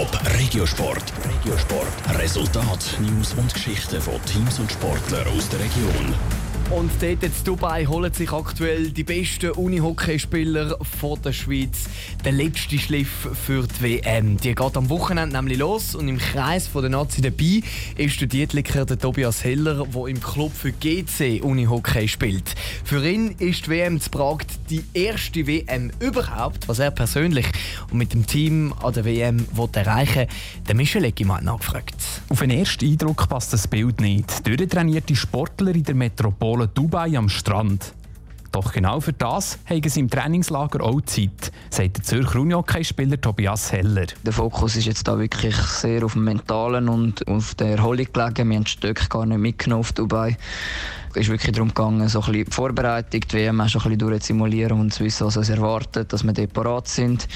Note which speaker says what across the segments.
Speaker 1: Top Regiosport. Regiosport. Resultat, News und Geschichten von Teams und Sportlern aus der Region.
Speaker 2: Und dort in Dubai holen sich aktuell die besten Unihockeyspieler der Schweiz den letzten Schliff für die WM. Die geht am Wochenende nämlich los und im Kreis von der Nazi dabei ist der Dietliker der Tobias Heller, der im Club für GC Unihockey spielt. Für ihn ist die WM zu Prag die erste WM überhaupt, was er persönlich und mit dem Team an der WM erreichen will. Der Michelecki mal nachgefragt.
Speaker 3: Auf den ersten Eindruck passt das Bild nicht. Durchtrainierte Sportler in der Metropole Dubai am Strand. Doch genau für das haben sie im Trainingslager auch Zeit, sagt der Zürcher Unihockey-Spieler Tobias Heller.
Speaker 4: Der Fokus ist jetzt da wirklich sehr auf dem Mentalen und auf der Erholung gelegen. Wir haben das Stück gar nicht mitgenommen auf Dubai. Es ist wirklich darum gegangen, so ein bisschen die Vorbereitung, die WM schon ein bisschen simulieren und zu wissen, was uns erwartet, dass wir dort sind.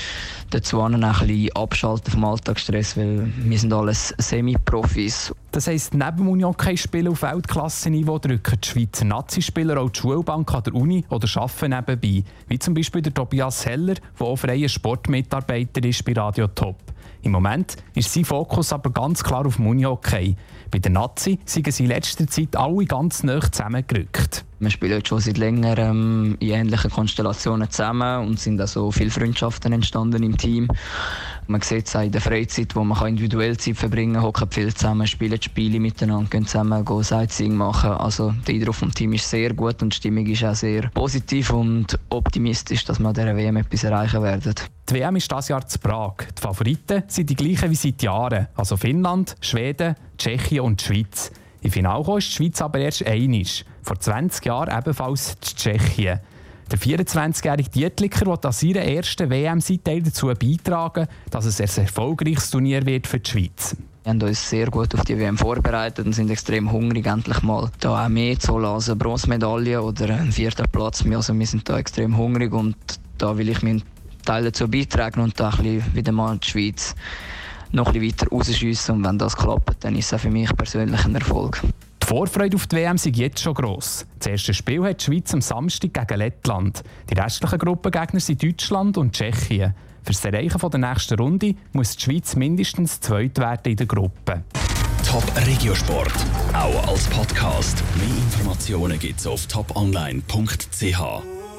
Speaker 4: Dazu auch ein bisschen abschalten vom Alltagsstress, weil wir sind alles Semi-Profis.
Speaker 3: Das heisst, neben dem Unihockey-Spielen auf Weltklasse-Niveau drücken die Schweizer Nazi-Spieler auch die Schulbank an der Uni oder arbeiten nebenbei. Wie zum Beispiel der Tobias Heller, der auch freier Sportmitarbeiter ist bei Radio Top. Im Moment ist sein Fokus aber ganz klar auf Unihockey. Bei den Nazi sind sie in letzter Zeit alle ganz nah zusammengerückt.
Speaker 4: Wir spielen jetzt schon seit längerem in ähnlichen Konstellationen zusammen und sind also viele Freundschaften entstanden im Team. Man sieht es auch in der Freizeit, wo man individuell Zeit verbringen kann, hocken viel zusammen, spielen Spiele miteinander, gehen zusammen gehen Sightseeing machen. Also der Eindruck vom Team ist sehr gut und die Stimmung ist auch sehr positiv und optimistisch, dass wir an dieser WM etwas erreichen werden.
Speaker 3: Die WM ist dieses Jahr zu Prag. Die Favoriten sind die gleichen wie seit Jahren, also Finnland, Schweden, Tschechien und die Schweiz. Im Finale ist die Schweiz aber erst einig. Vor 20 Jahren ebenfalls die Tschechien. Der 24-jährige Dietliker will an seiner ersten WM-Seite dazu beitragen, dass es ein erfolgreiches Turnier wird für die Schweiz.
Speaker 4: Wir haben uns sehr gut auf die WM vorbereitet und sind extrem hungrig, endlich mal da auch mehr zu holen als eine Bronzemedaille oder einen vierten Platz. Also wir sind da extrem hungrig und da will ich meinen Teil dazu beitragen und da ein bisschen wieder mal die Schweiz noch ein bisschen weiter rausschiessen. Und wenn das klappt, dann ist es auch für mich persönlich ein Erfolg.
Speaker 3: Die Vorfreude auf die WM ist jetzt schon gross. Das erste Spiel hat die Schweiz am Samstag gegen Lettland. Die restlichen Gruppengegner sind Deutschland und Tschechien. Für das Erreichen der nächsten Runde muss die Schweiz mindestens zweit werden in der Gruppe.
Speaker 1: Top Regiosport, auch als Podcast. Mehr Informationen gibt es auf toponline.ch.